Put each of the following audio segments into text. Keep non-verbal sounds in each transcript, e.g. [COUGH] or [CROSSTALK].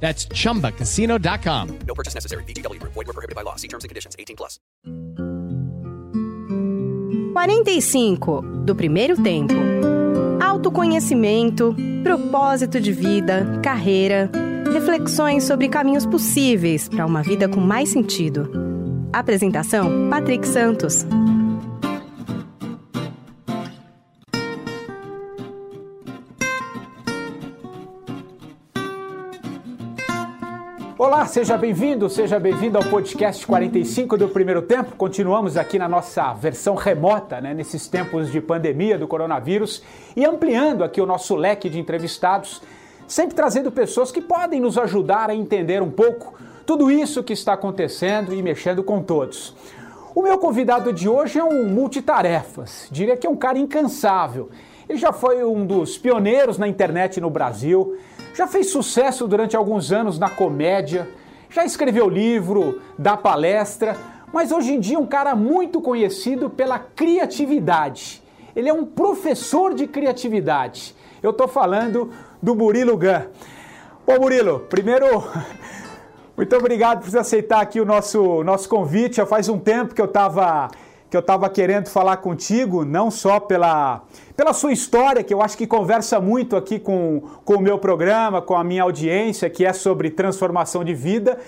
That's chumbacasino.com. No purchase necessary. VGW Group. Void were prohibited by law. See terms and conditions. 18 plus. 45 do primeiro tempo. Autoconhecimento, propósito de vida, carreira, reflexões sobre caminhos possíveis para uma vida com mais sentido. Apresentação: Patrick Santos. Olá, seja bem-vindo, seja bem-vindo ao podcast 45 do primeiro tempo. Continuamos aqui na nossa versão remota, né, nesses tempos de pandemia do coronavírus e ampliando aqui o nosso leque de entrevistados, sempre trazendo pessoas que podem nos ajudar a entender um pouco tudo isso que está acontecendo e mexendo com todos. O meu convidado de hoje é um multitarefas, diria que é um cara incansável. Ele já foi um dos pioneiros na internet no Brasil, já fez sucesso durante alguns anos na comédia, já escreveu livro, dá palestra, mas hoje em dia é um cara muito conhecido pela criatividade. Ele é um professor de criatividade. Eu estou falando do Murilo Gun. Bom, Murilo, primeiro, [LAUGHS] muito obrigado por aceitar aqui o nosso, nosso convite. Já faz um tempo que eu estava que eu estava querendo falar contigo, não só pela, pela sua história, que eu acho que conversa muito aqui com, com o meu programa, com a minha audiência, que é sobre transformação de vida,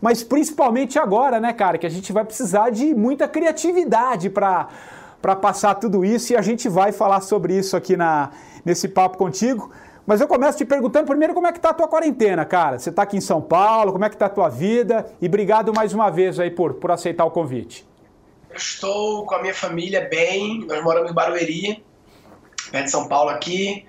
mas principalmente agora, né, cara, que a gente vai precisar de muita criatividade para para passar tudo isso e a gente vai falar sobre isso aqui na, nesse papo contigo. Mas eu começo te perguntando primeiro como é que tá a tua quarentena, cara. Você está aqui em São Paulo, como é que tá a tua vida? E obrigado mais uma vez aí por, por aceitar o convite. Eu estou com a minha família bem, nós moramos em Barueri, perto de São Paulo aqui.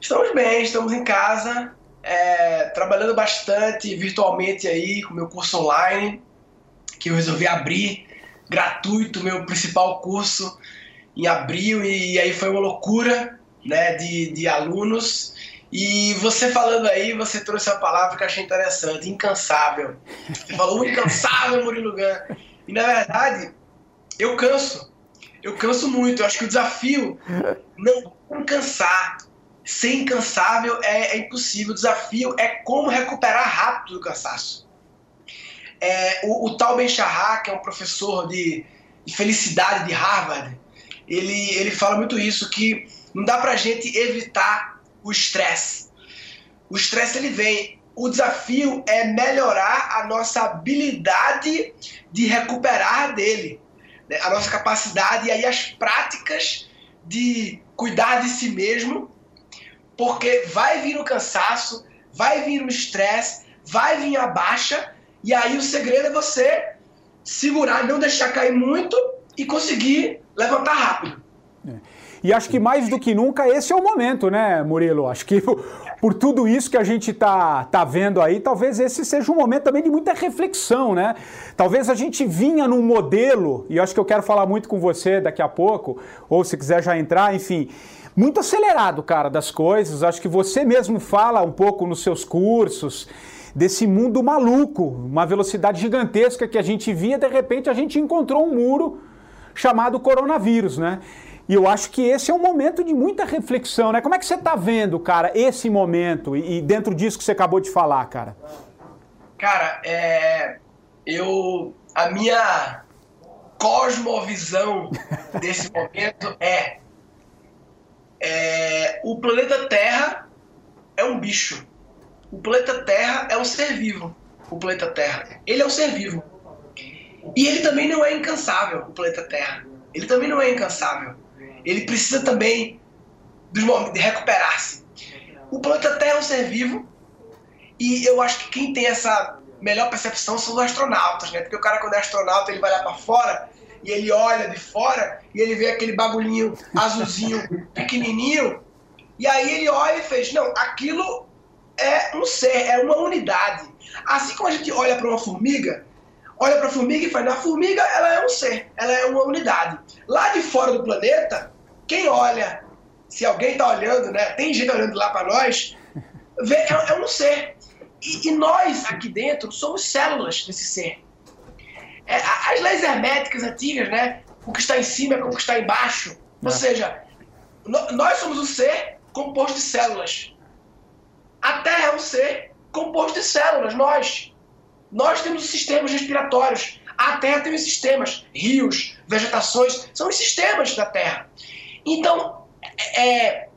Estamos bem, estamos em casa, é, trabalhando bastante virtualmente aí com meu curso online, que eu resolvi abrir gratuito, meu principal curso em abril, e aí foi uma loucura né, de, de alunos. E você falando aí, você trouxe uma palavra que eu achei interessante, incansável. Você falou incansável, Murilo Gun. E na verdade, eu canso. Eu canso muito. Eu acho que o desafio [LAUGHS] não, não cansar. Ser incansável é, é, impossível. O desafio é como recuperar rápido do cansaço. É, o, o Tal Ben Shahar, que é um professor de, de, felicidade de Harvard, ele, ele fala muito isso, que não dá pra gente evitar o estresse. O estresse ele vem. O desafio é melhorar a nossa habilidade de recuperar dele né, a nossa capacidade e aí as práticas de cuidar de si mesmo, porque vai vir o cansaço, vai vir o estresse, vai vir a baixa, e aí o segredo é você segurar, não deixar cair muito e conseguir levantar rápido. É. E acho que mais do que nunca esse é o momento, né, Murilo? Acho que por tudo isso que a gente tá, tá vendo aí, talvez esse seja um momento também de muita reflexão, né? Talvez a gente vinha num modelo, e acho que eu quero falar muito com você daqui a pouco, ou se quiser já entrar, enfim, muito acelerado, cara, das coisas. Acho que você mesmo fala um pouco nos seus cursos desse mundo maluco, uma velocidade gigantesca que a gente via, de repente a gente encontrou um muro chamado coronavírus, né? E eu acho que esse é um momento de muita reflexão, né? Como é que você está vendo, cara, esse momento e, e, dentro disso que você acabou de falar, cara? Cara, é, eu a minha cosmovisão [LAUGHS] desse momento é, é o planeta Terra é um bicho. O planeta Terra é um ser vivo. O planeta Terra, ele é um ser vivo. E ele também não é incansável, o planeta Terra. Ele também não é incansável ele precisa também dos momentos de recuperar-se. O planeta Terra é um ser vivo e eu acho que quem tem essa melhor percepção são os astronautas, né? Porque o cara quando é astronauta ele vai lá para fora e ele olha de fora e ele vê aquele bagulhinho azulzinho [LAUGHS] pequenininho e aí ele olha e fez, não, aquilo é um ser, é uma unidade. Assim como a gente olha para uma formiga, olha para a formiga e fala: a formiga ela é um ser, ela é uma unidade. Lá de fora do planeta, quem olha, se alguém está olhando, né? Tem gente olhando lá para nós, [LAUGHS] vê, é, é um ser. E, e, nós aqui dentro somos células desse ser. É, as leis herméticas antigas, né? O que está em cima é o que está embaixo. Ou é. seja, no, nós somos um ser composto de células. A Terra é um ser composto de células, nós. Nós temos sistemas respiratórios. A Terra tem os sistemas, rios, vegetações, são os sistemas da Terra. Então, é,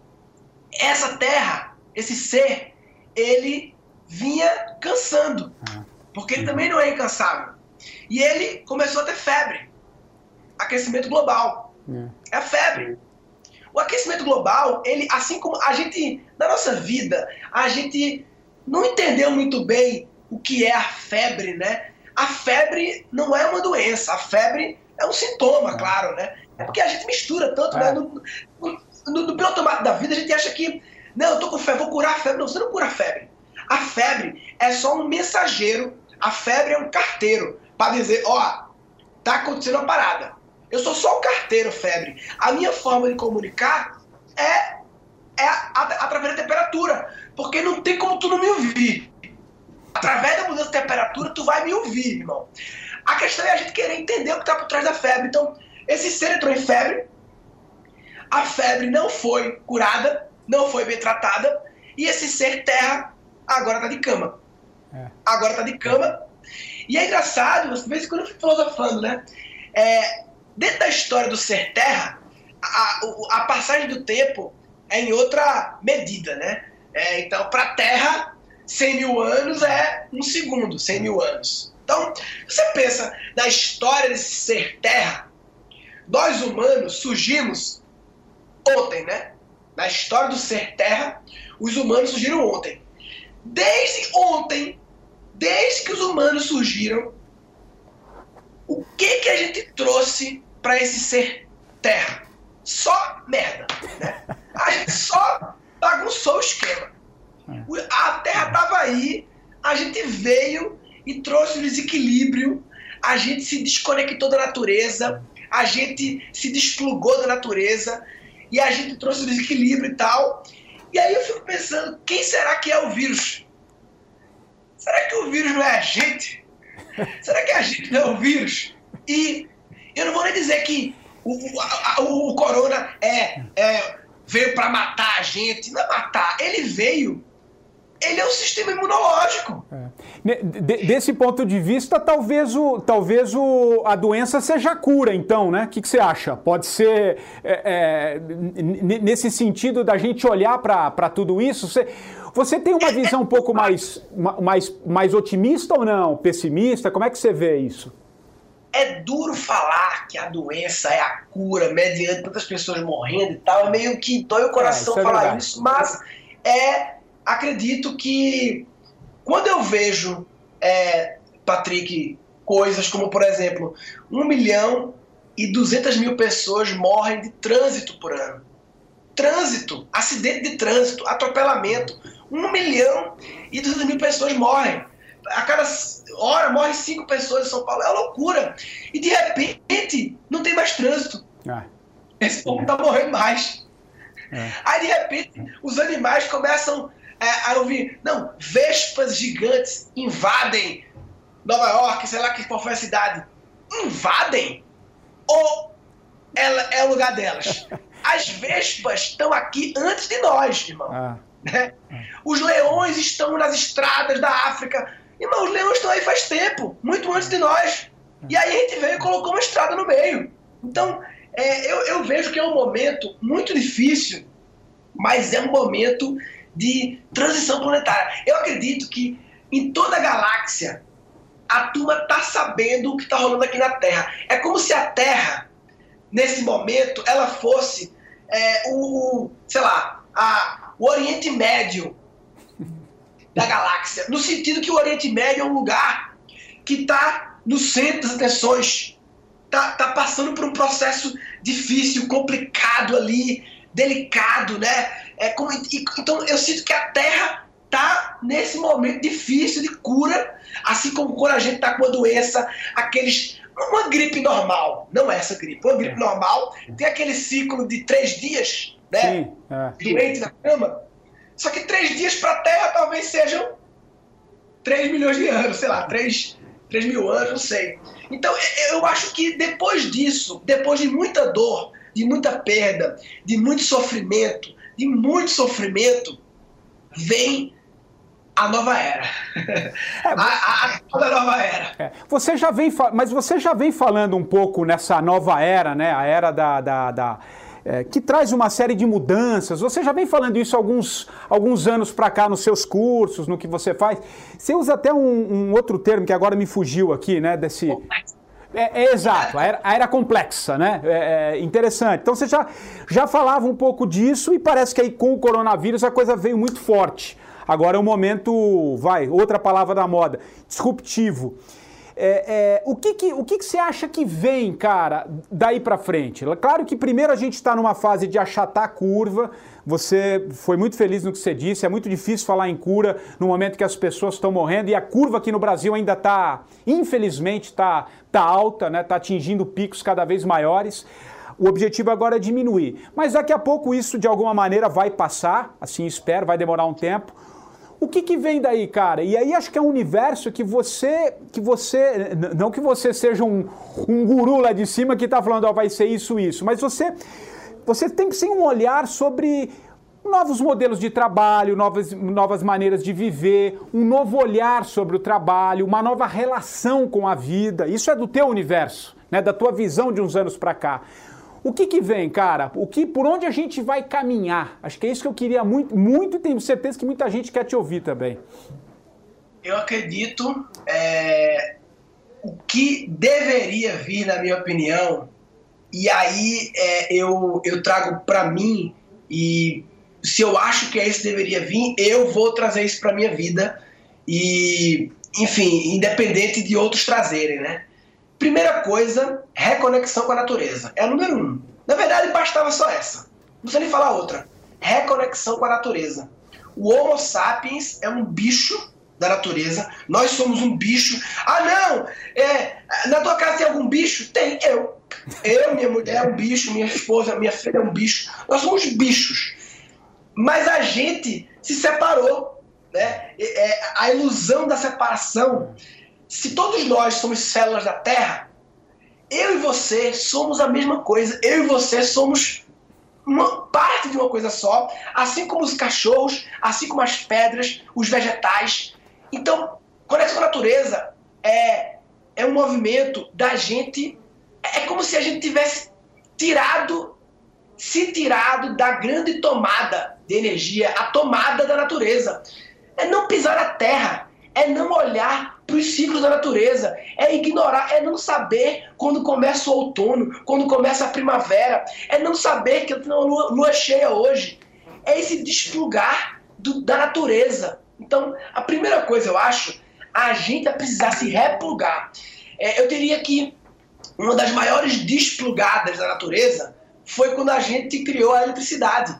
essa Terra, esse ser, ele vinha cansando, porque ele também não é incansável. E ele começou a ter febre, aquecimento global. É a febre. O aquecimento global, ele, assim como a gente, na nossa vida, a gente não entendeu muito bem o que é a febre, né? A febre não é uma doença, a febre é um sintoma, é. claro, né? É porque a gente mistura tanto, né? é. né? No, no, no, no da vida, a gente acha que, não, eu tô com febre, vou curar a febre. Não, você não cura a febre. A febre é só um mensageiro, a febre é um carteiro para dizer, ó, oh, tá acontecendo uma parada. Eu sou só um carteiro, febre. A minha forma de comunicar é, é através da temperatura. Porque não tem como tu não me ouvir. Através da mudança de temperatura, tu vai me ouvir, irmão. A questão é a gente querer entender o que está por trás da febre. Então, esse ser entrou em febre, a febre não foi curada, não foi bem tratada, e esse ser terra agora está de cama. É. Agora está de cama. E é engraçado, de vez em quando eu fico filosofando, né? É, dentro da história do ser terra, a, a, passagem do tempo é em outra medida, né? É, então, para a Terra, 100 mil anos é um segundo, 100 mil anos. Então, você pensa na história desse ser Terra, nós humanos surgimos ontem, né? Na história do ser Terra, os humanos surgiram ontem. Desde ontem, desde que os humanos surgiram, o que que a gente trouxe para esse ser Terra? Só merda, né? A gente só bagunçou o esquema. É. A Terra estava aí, a gente veio e trouxe o desequilíbrio, a gente se desconectou da natureza, a gente se desplugou da natureza e a gente trouxe o desequilíbrio e tal. E aí eu fico pensando, quem será que é o vírus? Será que o vírus não é a gente? Será que a gente não é o vírus? E eu não vou nem dizer que o, o, o corona é, é veio para matar a gente. Não é matar, ele veio. Ele é o sistema imunológico. É. desse ponto de vista, talvez, o, talvez o, a doença seja a cura, então, né? O que, que você acha? Pode ser é, é, nesse sentido da gente olhar para tudo isso? Você, você tem uma visão um pouco mais, mais, mais otimista ou não? Pessimista? Como é que você vê isso? é duro falar que a doença é a cura, mediante tantas pessoas morrendo e tal. É meio que dói o coração é, isso é falar isso, mas é, acredito que quando eu vejo, é, Patrick, coisas como, por exemplo, um milhão e duzentas mil pessoas morrem de trânsito por ano. Trânsito, acidente de trânsito, atropelamento. Um milhão e duzentas mil pessoas morrem a cada hora morre cinco pessoas em São Paulo. É uma loucura. E de repente não tem mais trânsito. É. Esse povo está morrendo mais. É. Aí de repente os animais começam é, a ouvir: não, vespas gigantes invadem Nova York, sei lá que qual foi a cidade. Invadem? Ou ela é o lugar delas? [LAUGHS] As vespas estão aqui antes de nós, irmão. Ah. Né? Os leões estão nas estradas da África Irmão, os leões estão aí faz tempo, muito antes de nós. E aí a gente veio e colocou uma estrada no meio. Então, é, eu, eu vejo que é um momento muito difícil, mas é um momento de transição planetária. Eu acredito que em toda a galáxia a turma está sabendo o que está rolando aqui na Terra. É como se a Terra, nesse momento, ela fosse é, o, sei lá, a, o Oriente Médio da galáxia, no sentido que o Oriente Médio é um lugar que está no centro das atenções, está tá passando por um processo difícil, complicado ali, delicado, né? É como, então eu sinto que a Terra tá nesse momento difícil de cura, assim como quando a gente tá com uma doença, aqueles uma gripe normal, não é essa gripe, uma gripe normal tem aquele ciclo de três dias, né? Sim, é. Doente na cama. Só que três dias para a Terra talvez sejam 3 milhões de anos, sei lá, 3, 3 mil anos, não sei. Então eu acho que depois disso, depois de muita dor, de muita perda, de muito sofrimento, de muito sofrimento, vem a nova era. É, a, a, a, nova era. É. Você já vem, mas você já vem falando um pouco nessa nova era, né? A era da, da, da é, que traz uma série de mudanças. Você já vem falando isso alguns, alguns anos para cá nos seus cursos, no que você faz. Você usa até um, um outro termo que agora me fugiu aqui, né? Desse. É, é, exato, a era, a era complexa, né? É, é, interessante. Então você já, já falava um pouco disso e parece que aí com o coronavírus a coisa veio muito forte. Agora é um momento, vai, outra palavra da moda, disruptivo. É, é, o que, que, o que, que você acha que vem, cara, daí para frente? Claro que primeiro a gente está numa fase de achatar a curva. Você foi muito feliz no que você disse. É muito difícil falar em cura no momento que as pessoas estão morrendo e a curva aqui no Brasil ainda está, infelizmente, está tá alta, né? Está atingindo picos cada vez maiores. O objetivo agora é diminuir. Mas daqui a pouco isso de alguma maneira vai passar, assim espero, vai demorar um tempo. O que, que vem daí, cara? E aí acho que é um universo que você, que você, não que você seja um, um guru lá de cima que está falando, ó, oh, vai ser isso, isso, mas você, você tem que ser um olhar sobre novos modelos de trabalho, novas, novas maneiras de viver, um novo olhar sobre o trabalho, uma nova relação com a vida. Isso é do teu universo, né, da tua visão de uns anos para cá. O que, que vem, cara? O que, por onde a gente vai caminhar? Acho que é isso que eu queria muito, muito e tenho certeza que muita gente quer te ouvir também. Eu acredito é, o que deveria vir, na minha opinião, e aí é, eu, eu trago para mim e se eu acho que é isso que deveria vir, eu vou trazer isso para minha vida e, enfim, independente de outros trazerem, né? Primeira coisa, reconexão com a natureza. É a número um. Na verdade, bastava só essa. Não precisa nem falar outra. Reconexão com a natureza. O Homo sapiens é um bicho da natureza. Nós somos um bicho. Ah, não! É, na tua casa tem algum bicho? Tem, eu. Eu, minha mulher é um bicho, minha esposa, minha filha é um bicho. Nós somos bichos. Mas a gente se separou. Né? É, a ilusão da separação se todos nós somos células da Terra, eu e você somos a mesma coisa. Eu e você somos uma parte de uma coisa só, assim como os cachorros, assim como as pedras, os vegetais. Então, conexão com a natureza é, é um movimento da gente. É como se a gente tivesse tirado, se tirado da grande tomada de energia, a tomada da natureza. É não pisar na terra, é não olhar para os ciclos da natureza, é ignorar, é não saber quando começa o outono, quando começa a primavera, é não saber que eu tenho lua, lua cheia hoje, é esse desplugar do, da natureza. Então, a primeira coisa, eu acho, a gente precisar se replugar. É, eu diria que uma das maiores desplugadas da natureza foi quando a gente criou a eletricidade.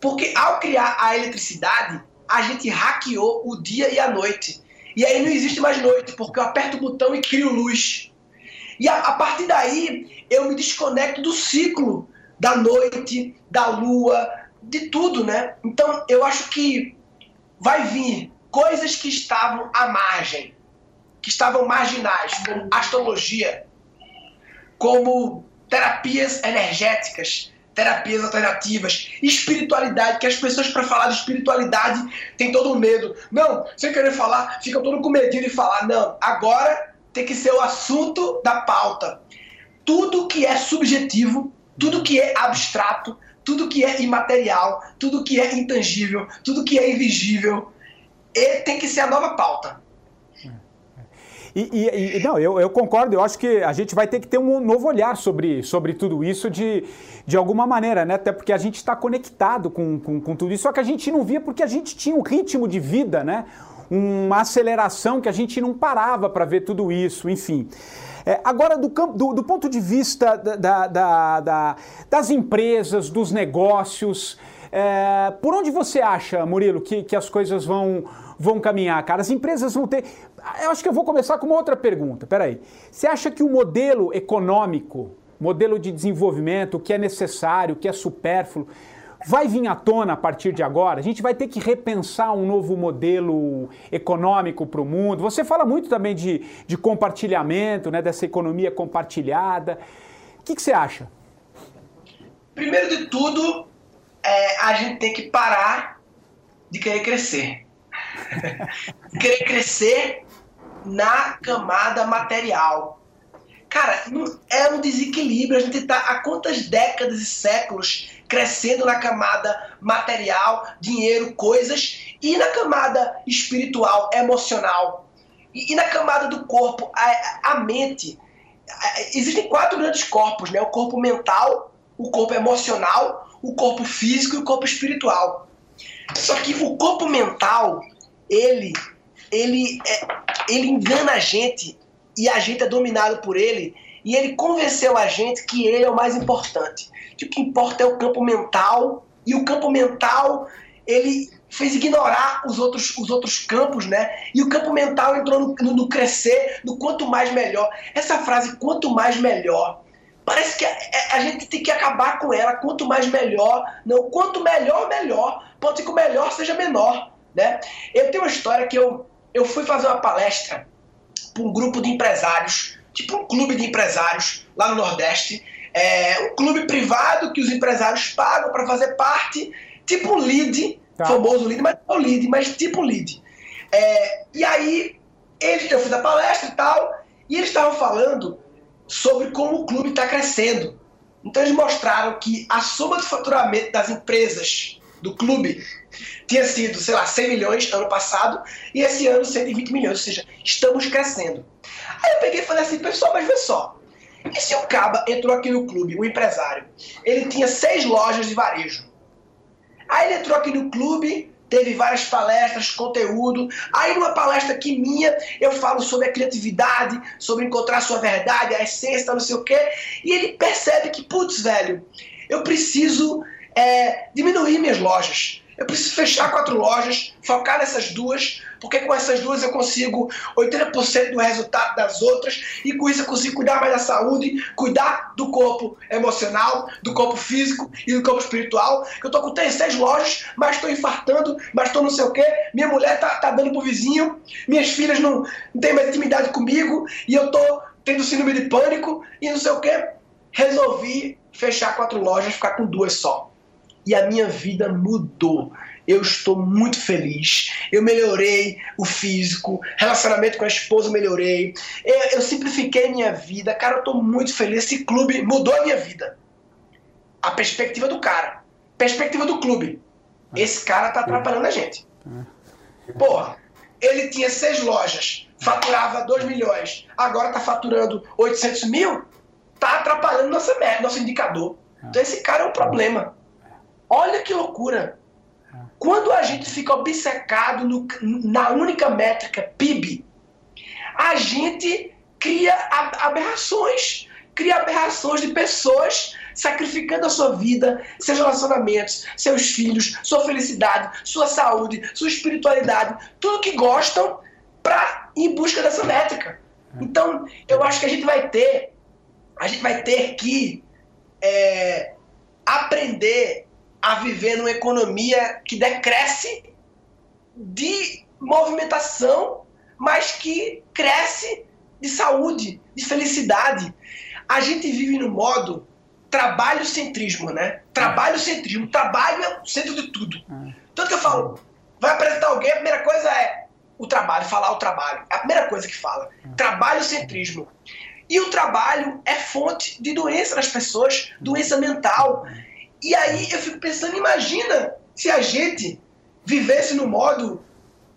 Porque ao criar a eletricidade, a gente hackeou o dia e a noite. E aí não existe mais noite, porque eu aperto o botão e crio luz. E a, a partir daí eu me desconecto do ciclo da noite, da lua, de tudo, né? Então eu acho que vai vir coisas que estavam à margem, que estavam marginais, como astrologia, como terapias energéticas, terapias alternativas, espiritualidade, que as pessoas para falar de espiritualidade têm todo medo. Não, sem querer falar, fica todo com medinho de falar. Não, agora tem que ser o assunto da pauta. Tudo que é subjetivo, tudo que é abstrato, tudo que é imaterial, tudo que é intangível, tudo que é invisível, tem que ser a nova pauta. E, e, e, não, eu, eu, concordo, eu acho que a gente vai ter que ter um novo olhar sobre, sobre tudo isso de, de alguma maneira, né? Até porque a gente está conectado com, com, com, tudo isso, só que a gente não via porque a gente tinha um ritmo de vida, né? Uma aceleração que a gente não parava para ver tudo isso, enfim. É, agora, do, do, do, ponto de vista da, da, da, das empresas, dos negócios, É, por onde você acha, Murilo, que, que as coisas vão, vão caminhar, cara? As empresas vão ter. Eu acho que eu vou começar com uma outra pergunta. Peraí. Você acha que o modelo econômico, modelo de desenvolvimento, o que é necessário, o que é supérfluo, vai vir à tona a partir de agora? A gente vai ter que repensar um novo modelo econômico para o mundo. Você fala muito também de, de compartilhamento, né, dessa economia compartilhada. O que, que você acha? Primeiro de tudo, é, a gente tem que parar de querer crescer. [LAUGHS] querer crescer na camada material. Cara, é um desequilíbrio. A gente está há quantas décadas e séculos crescendo na camada material, dinheiro, coisas, e na camada espiritual, emocional. E, e na camada do corpo, a, a mente. Existem quatro grandes corpos, né? O corpo mental, o corpo emocional, o corpo físico e o corpo espiritual. Só que o corpo mental, ele, ele, é, ele engana a gente e a gente é dominado por ele e ele convenceu a gente que ele é o mais importante. Que o que importa é o campo mental e o campo mental ele fez ignorar os outros, os outros campos, né? E o campo mental entrou no, no, no crescer, no quanto mais melhor. Essa frase, quanto mais melhor, parece que a, a, gente tem que acabar com ela, quanto mais melhor. Não, quanto melhor, melhor. Pode ser que o melhor seja menor, né? Eu tenho uma história que eu, eu fui fazer uma palestra para um grupo de empresários, tipo um clube de empresários lá no Nordeste. É um clube privado que os empresários pagam para fazer parte, tipo lead, tá. famoso lead, mas não lead, mas tipo lead. É, e aí, eles, eu fiz a palestra e tal, e eles estavam falando sobre como o clube está crescendo. Então eles mostraram que a soma de faturamento das empresas do clube tinha sido, sei lá, 100 milhões ano passado e esse ano 120 milhões, ou seja, estamos crescendo. Aí eu peguei e falei assim, pessoal, mas vê só, e se o Caba entrou aqui no clube, o empresário, ele tinha seis lojas de varejo. Aí ele entrou aqui no clube, teve várias palestras, conteúdo. Aí numa palestra aqui minha, eu falo sobre a criatividade, sobre encontrar sua verdade, a essência, não sei o quê. E ele percebe que, putz, velho, eu preciso é, diminuir minhas lojas. Eu preciso fechar quatro lojas, focar nessas duas, porque com essas duas eu consigo 80% do resultado das outras e com isso eu consigo cuidar mais da saúde, cuidar do corpo emocional, do corpo físico e do corpo espiritual. Eu tô com três, seis lojas, mas estou infartando, mas estou não sei o quê. Minha mulher tá, tá dando pro vizinho, minhas filhas não, não têm mais intimidade comigo e eu tô tendo síndrome de pânico e não sei o quê. Resolvi fechar quatro lojas, ficar com duas só e a minha vida mudou. Eu estou muito feliz. Eu melhorei o físico, relacionamento com a esposa melhorei. Eu, eu simplifiquei minha vida. Cara, eu estou muito feliz. Esse clube mudou a minha vida. A perspectiva do cara. Perspectiva do clube. Esse cara tá atrapalhando a gente. Porra, ele tinha seis lojas, faturava 2 milhões, agora tá faturando 800 mil, tá atrapalhando nossa nosso indicador. Então esse cara é um problema. Olha que loucura. Quando a gente fica obcecado no, na única métrica PIB, a gente cria aberrações. Cria aberrações de pessoas sacrificando a sua vida, seus relacionamentos, seus filhos, sua felicidade, sua saúde, sua espiritualidade, tudo que gostam para em busca dessa métrica. Então, eu acho que a gente vai ter, a gente vai ter que é, aprender a viver numa economia que decresce de movimentação, mas que cresce de saúde, de felicidade. A gente vive no modo trabalho-centrismo, né? Trabalho-centrismo. Trabalho é o centro de tudo. É. Tanto que eu falo, vai apresentar alguém, a primeira coisa é o trabalho, falar o trabalho. É a primeira coisa que fala. É. Trabalho-centrismo. E o trabalho é fonte de doença nas pessoas, doença mental. E aí eu fico pensando, imagina se a gente vivesse no modo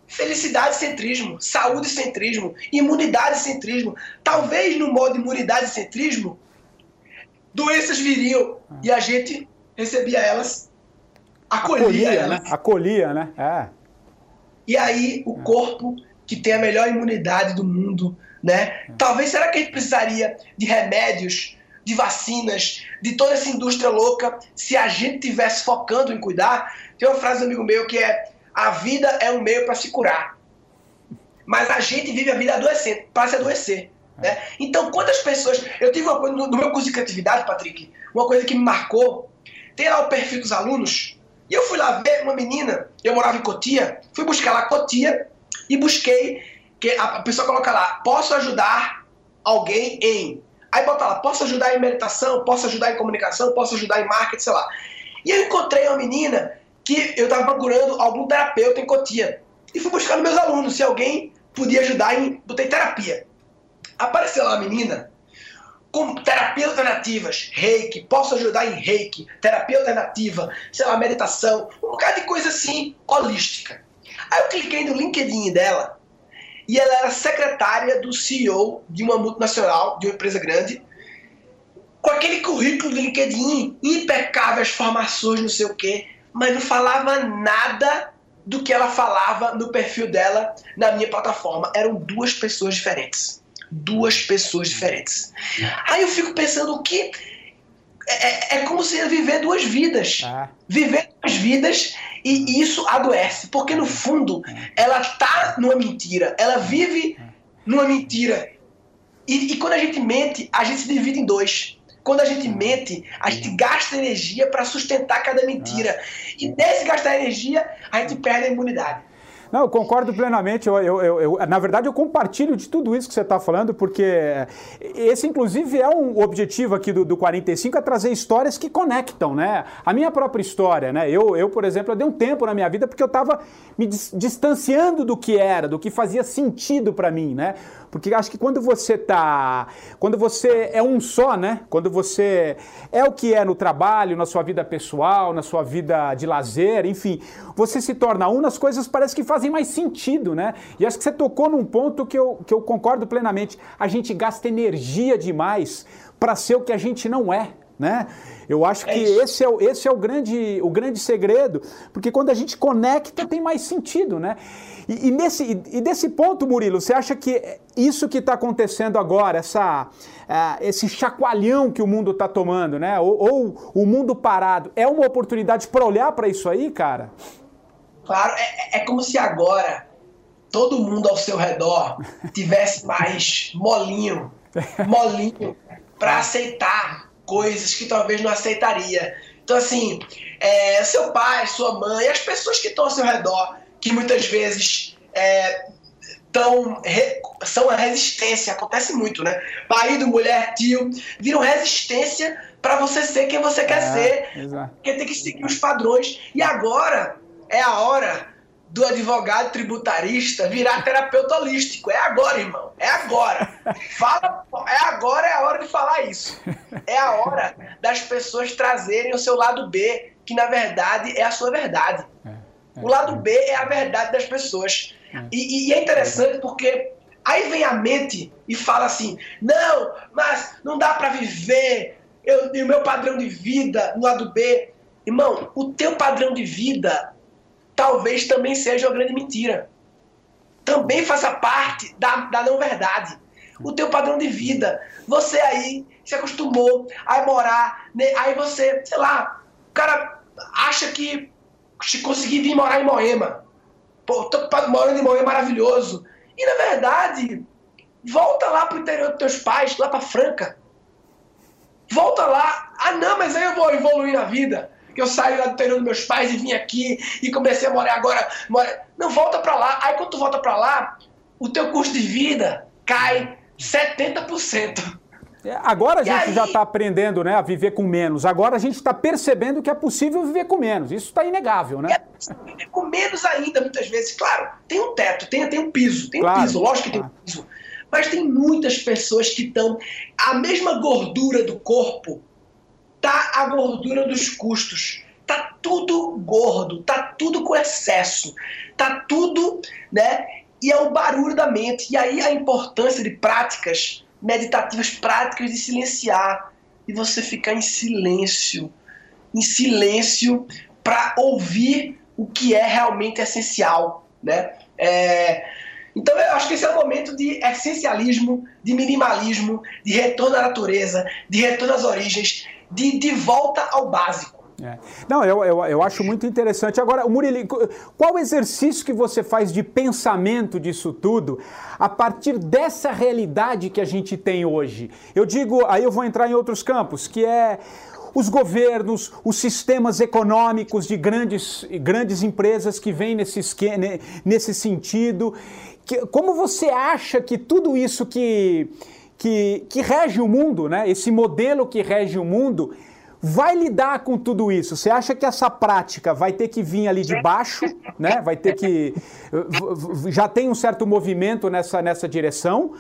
felicidade centrismo, saúde centrismo, imunidade centrismo. Talvez no modo imunidade centrismo, doenças viriam e a gente recebia elas, acolhia, acolhia elas. Né? Acolhia, né? É. E aí o corpo que tem a melhor imunidade do mundo, né? Talvez será que a gente precisaria de remédios de vacinas, de toda essa indústria louca, se a gente tivesse focando em cuidar. Tem uma frase do amigo meu que é: a vida é um meio para se curar. Mas a gente vive a vida adoecendo, para se adoecer. Né? Então, quantas pessoas. Eu tive uma coisa no, meu curso de criatividade, Patrick, uma coisa que me marcou. Tem lá o perfil dos alunos, e eu fui lá ver uma menina, eu morava em Cotia, fui buscar lá Cotia e busquei, que a pessoa coloca lá, posso ajudar alguém em. Aí bota lá, posso ajudar em meditação, posso ajudar em comunicação, posso ajudar em marketing, sei lá. E eu encontrei uma menina que eu estava procurando algum terapeuta em Cotia. E fui buscar meus alunos se alguém podia ajudar em. Botei terapia. Apareceu lá uma menina com terapias alternativas, reiki, posso ajudar em reiki, terapia alternativa, sei lá, meditação, um bocado de coisa assim, holística. Aí eu cliquei no LinkedIn dela e ela era secretária do CEO de uma multinacional, de uma empresa grande, com aquele currículo do LinkedIn, impecáveis formações, não sei o quê, mas não falava nada do que ela falava no perfil dela na minha plataforma. Eram duas pessoas diferentes. Duas pessoas diferentes. Aí eu fico pensando o que. É, é, como se viver duas vidas. Ah. Viver duas vidas e isso adoece. Porque no fundo, ela tá numa mentira. Ela vive numa mentira. E, e quando a gente mente, a gente se divide em dois. Quando a gente mente, a gente gasta energia para sustentar cada mentira. E nesse gastar energia, a gente perde a imunidade. Não, eu concordo plenamente. Eu, eu, eu, eu, na verdade, eu compartilho de tudo isso que você está falando, porque esse, inclusive, é um objetivo aqui do, do 45, é trazer histórias que conectam, né? A minha própria história, né? Eu, eu por exemplo, eu dei um tempo na minha vida porque eu estava me distanciando do que era, do que fazia sentido para mim, né? Porque acho que quando você tá, quando você é um só, né? Quando você é o que é no trabalho, na sua vida pessoal, na sua vida de lazer, enfim, você se torna um, as coisas parece que fazem mais sentido, né? E acho que você tocou num ponto que eu, que eu concordo plenamente. A gente gasta energia demais para ser o que a gente não é, né? Eu acho é que esse é, o, esse é o, grande, o grande segredo, porque quando a gente conecta tem mais sentido, né? E, e nesse, e, e desse ponto, Murilo, você acha que isso que está acontecendo agora, essa, uh, esse chacoalhão que o mundo está tomando, né? Ou, ou, o mundo parado, é uma oportunidade para olhar para isso aí, cara? Claro, é, é como se agora todo mundo ao seu redor [LAUGHS] tivesse mais molinho, molinho para aceitar coisas que talvez não aceitaria. Então, assim, é, seu pai, sua mãe, as pessoas que estão ao seu redor, que muitas vezes é, tão, re, são a resistência, acontece muito, né? Marido, mulher, tio, viram resistência para você ser quem você quer é, ser, exato. porque tem que seguir os padrões. E agora é a hora do advogado tributarista virar terapeuta holístico. É agora, irmão. É agora. Fala, é agora é a hora de falar isso. É a hora das pessoas trazerem o seu lado B, que na verdade é a sua verdade. É, é, o lado B é a verdade das pessoas. E, e é interessante porque aí vem a mente e fala assim: não, mas não dá para viver. Eu, o meu padrão de vida no lado B. Irmão, o teu padrão de vida talvez também seja uma grande mentira. Também faça parte da, da não verdade. O teu padrão de vida. Você aí se acostumou a morar, né? aí você, sei lá, o cara acha que se conseguir vir morar em Moema. Pô, tô morando em Moema maravilhoso. E na verdade, volta lá pro interior dos teus pais, lá pra Franca. Volta lá. Ah, não, mas aí eu vou evoluir na vida que eu saí lá do interior dos meus pais e vim aqui e comecei a morar agora. Mora... Não, volta para lá. Aí quando tu volta para lá, o teu custo de vida cai 70%. É, agora a gente aí... já está aprendendo né, a viver com menos. Agora a gente está percebendo que é possível viver com menos. Isso está inegável, né? É viver com menos ainda, muitas vezes. Claro, tem um teto, tem, tem um piso, tem claro, um piso, lógico que claro. tem um piso. Mas tem muitas pessoas que estão. A mesma gordura do corpo tá a gordura dos custos. Tá tudo gordo, tá tudo com excesso, tá tudo, né? E é o barulho da mente. E aí a importância de práticas meditativas, práticas de silenciar e você ficar em silêncio, em silêncio para ouvir o que é realmente essencial, né? É, Então eu acho que esse é o momento de essencialismo, de minimalismo, de retorno à natureza, de retorno às origens, de, de volta ao básico. É. Não, eu, eu, eu, acho muito interessante. Agora, Murilo, qual exercício que você faz de pensamento disso tudo a partir dessa realidade que a gente tem hoje? Eu digo, aí eu vou entrar em outros campos, que é os governos, os sistemas econômicos de grandes, grandes empresas que vêm nesse, nesse sentido. Que, como você acha que tudo isso que, que, que rege o mundo, né, esse modelo que rege o mundo, vai lidar com tudo isso? Você acha que essa prática vai ter que vir ali de baixo, né? Vai ter que já tem um certo movimento nessa, nessa direção?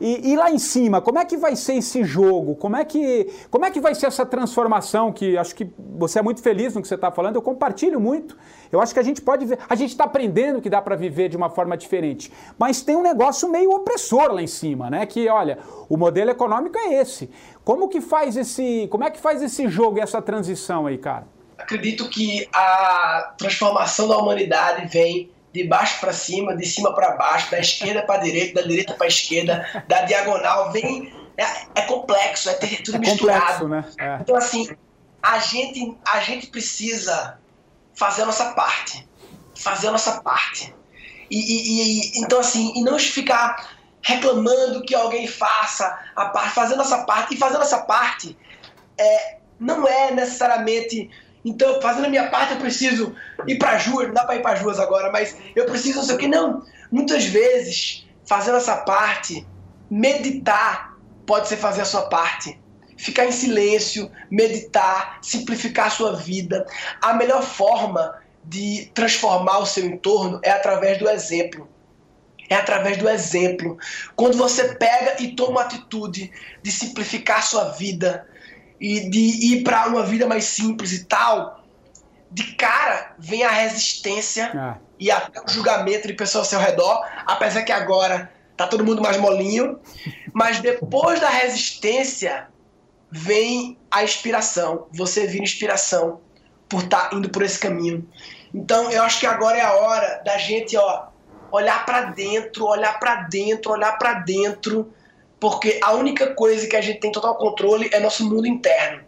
E, e, lá em cima, como é que vai ser esse jogo? Como é que, como é que vai ser essa transformação? Que acho que você é muito feliz no que você está falando, eu compartilho muito. Eu acho que a gente pode ver, a gente está aprendendo que dá para viver de uma forma diferente. Mas tem um negócio meio opressor lá em cima, né? Que olha, o modelo econômico é esse. Como que faz esse, como é que faz esse jogo e essa transição aí, cara? Acredito que a transformação da humanidade vem de baixo para cima, de cima para baixo, da esquerda para direita, da direita para esquerda, da diagonal, vem é, é complexo, é tudo é misturado. Complexo, né? É. Então assim, a gente a gente precisa fazer a nossa parte, fazer a nossa parte. E, e, e então assim, e não ficar reclamando que alguém faça a parte, fazer a nossa parte e fazer a nossa parte é, não é necessariamente então, fazendo a minha parte, eu preciso ir para as ruas. Não dá para ir para as ruas agora, mas eu preciso não sei o que. Não. Muitas vezes, fazendo essa parte, meditar pode ser fazer a sua parte. Ficar em silêncio, meditar, simplificar a sua vida. A melhor forma de transformar o seu entorno é através do exemplo. É através do exemplo. Quando você pega e toma a atitude de simplificar a sua vida, e de ir para uma vida mais simples e tal, de cara vem a resistência ah. e até o julgamento de pessoas ao seu redor, apesar que agora tá todo mundo mais molinho, mas depois da resistência vem a inspiração. Você vira inspiração por estar tá indo por esse caminho. Então eu acho que agora é a hora da gente, ó, olhar para dentro, olhar para dentro, olhar para dentro porque a única coisa que a gente tem total controle é nosso mundo interno.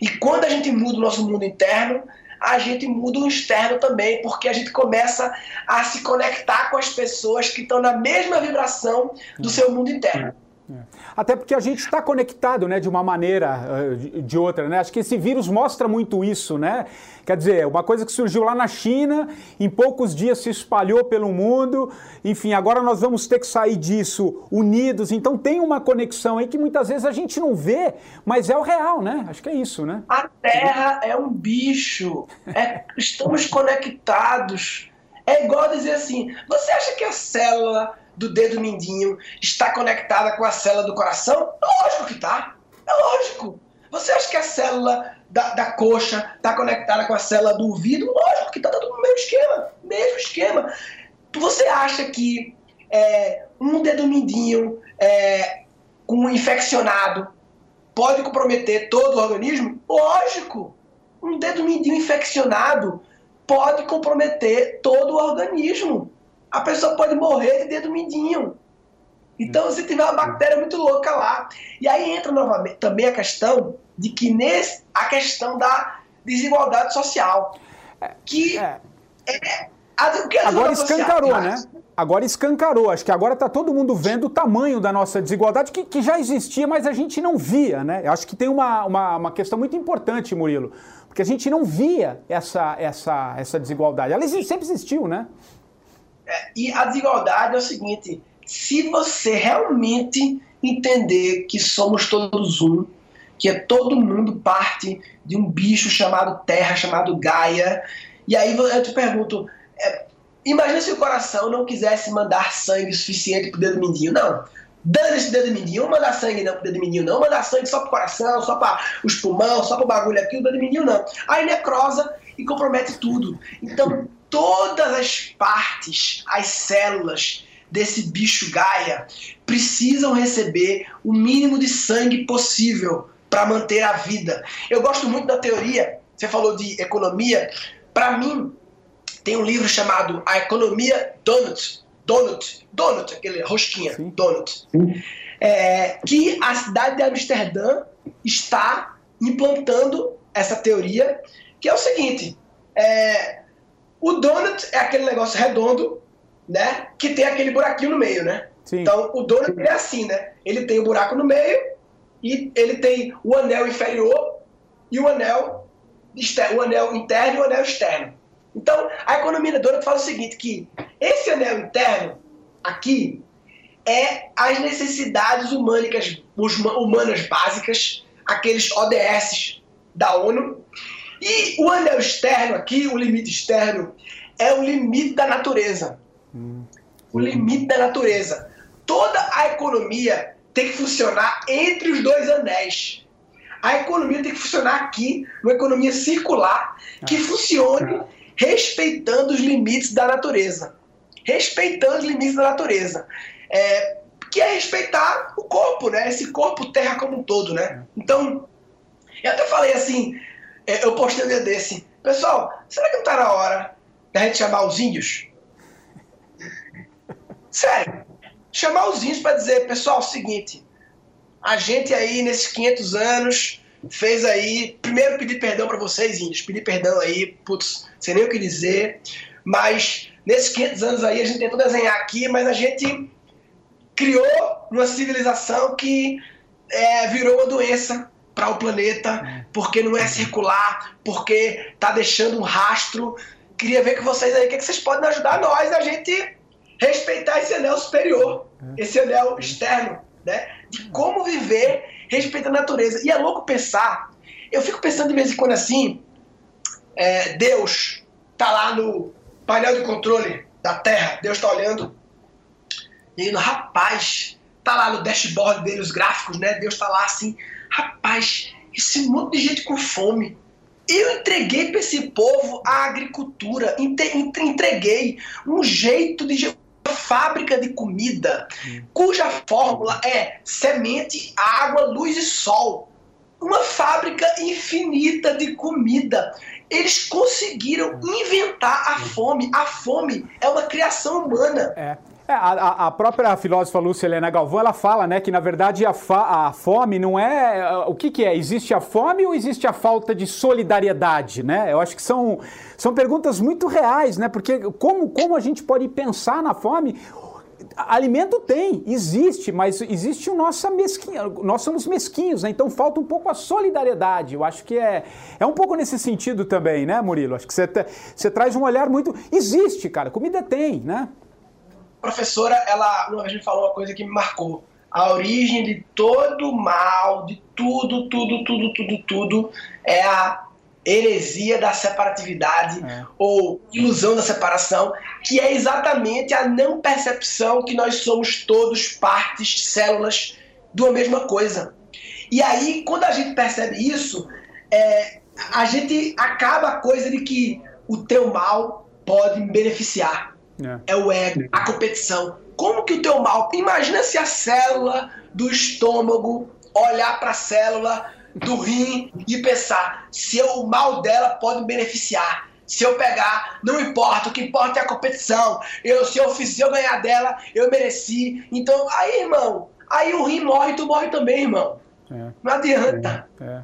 E quando a gente muda o nosso mundo interno, a gente muda o externo também, porque a gente começa a se conectar com as pessoas que estão na mesma vibração do seu mundo interno. É. Até porque a gente está conectado, né, de uma maneira, uh, de outra, né? Acho que esse vírus mostra muito isso, né? Quer dizer, uma coisa que surgiu lá na China, em poucos dias se espalhou pelo mundo, enfim, agora nós vamos ter que sair disso unidos. Então tem uma conexão aí que muitas vezes a gente não vê, mas é o real, né? Acho que é isso, né? A Terra é um bicho, é, estamos conectados. É igual dizer assim: você acha que a célula do dedo mindinho está conectada com a célula do coração? Lógico que tá. É lógico. Você acha que a célula da, da coxa está conectada com a célula do ouvido? Lógico que tá, tá tudo no mesmo esquema. Mesmo esquema. Você acha que é, um dedo mindinho é, um infeccionado pode comprometer todo o organismo? Lógico. Um dedo mindinho infeccionado pode comprometer todo o organismo a pessoa pode morrer de dedo mindinho. Então, se tiver uma bactéria muito louca lá. E aí entra novamente também a questão de que nesse, a questão da desigualdade social. Que é. é a, o que agora escancarou, né? Agora escancarou. Acho que agora está todo mundo vendo o tamanho da nossa desigualdade, que, que já existia, mas a gente não via, né? Eu acho que tem uma, uma, uma questão muito importante, Murilo, porque a gente não via essa, essa, essa desigualdade. Ela sempre existiu, né? É, e a desigualdade é o seguinte: se você realmente entender que somos todos um, que é todo mundo parte de um bicho chamado Terra, chamado Gaia, e aí eu te pergunto, é, imagina se o coração não quisesse mandar sangue suficiente pro dedo mindinho, não. Dando esse dedo mindinho, não mandar sangue não pro dedo mindinho, não mandar sangue só pro coração, só para os pulmões, só pro bagulho aqui, o dedo mindinho não. Aí necrosa e compromete tudo. Então, todas as partes, as células desse bicho Gaia precisam receber o mínimo de sangue possível para manter a vida. Eu gosto muito da teoria, você falou de economia, para mim tem um livro chamado A Economia Donut, donut, donut, aquele rosquinha, Sim. donut. É, que a cidade de Amsterdã está implantando essa teoria, que é o seguinte: é, o donut é aquele negócio redondo, né? Que tem aquele buraquinho no meio, né? Sim. Então o donut é assim, né? Ele tem o um buraco no meio e ele tem o anel inferior e o anel externo, o anel interno e o anel externo. Então, a economia da donut fala o seguinte, que esse anel interno aqui é as necessidades humanas, humanas básicas, aqueles ODS da ONU, e o anel externo aqui, o limite externo, é o limite da natureza. Hum. O limite da natureza. Toda a economia tem que funcionar entre os dois anéis. A economia tem que funcionar aqui, uma economia circular, que ah. funcione respeitando os limites da natureza. Respeitando os limites da natureza. É, que é respeitar o corpo, né? Esse corpo terra como um todo, né? Então, eu até falei assim, é, eu postei um dia desse, pessoal, será que não tá na hora da gente chamar os índios? [LAUGHS] Sério, chamar os índios para dizer, pessoal, é o seguinte, a gente aí nesses 500 anos fez aí, primeiro pedir perdão para vocês índios, pedir perdão aí, putz, sem nem o que dizer, mas nesses 500 anos aí a gente tentou desenhar aqui, mas a gente criou uma civilização que é, virou uma doença para o planeta, porque não é circular, porque tá deixando um rastro. Queria ver com vocês aí o que, é que vocês podem ajudar nós a gente respeitar esse anel superior, esse anel externo, né? De como viver respeitando a natureza. E é louco pensar, eu fico pensando de vez em quando assim, é, Deus tá lá no painel de controle da Terra, Deus tá olhando, e no rapaz, tá lá no dashboard dele, os gráficos, né? Deus tá lá assim, Rapaz, esse monte de gente com fome. Eu entreguei para esse povo a agricultura, entreguei um jeito de fábrica de comida, cuja fórmula é semente, água, luz e sol. Uma fábrica infinita de comida. Eles conseguiram inventar a fome. A fome é uma criação humana. É. É, a, a, própria filósofa Lúcia Helena Galvão, ela fala, né, que na verdade a, fa, a fome não é... O que que é? Existe a fome ou existe a falta de solidariedade, né? Eu acho que são, são perguntas muito reais, né? Porque como, como a gente pode pensar na fome... Alimento tem, existe, mas existe o nosso mesquinho, nós somos mesquinhos, né? Então falta um pouco a solidariedade. Eu acho que é, é um pouco nesse sentido também, né, Murilo? Acho que você, você traz um olhar muito. Existe, cara, comida tem, né? professora, ela uma vez falou uma coisa que me marcou. A origem de todo mal, de tudo, tudo, tudo, tudo, tudo, é a heresia da separatividade é. ou ilusão da separação, que é exatamente a não percepção que nós somos todos partes, células de uma mesma coisa. E aí, quando a gente percebe isso, é, a gente acaba a coisa de que o teu mal pode me beneficiar. É. é o ego, a competição. Como que o teu mal. Imagina se a célula do estômago olhar para a célula do rim e pensar: se o mal dela pode me beneficiar. Se eu pegar, não importa, o que importa é a competição. Eu, se eu fiz, se eu ganhar dela, eu mereci. Então, aí, irmão, aí o rim morre, tu morre também, irmão. É. Não adianta. É. é.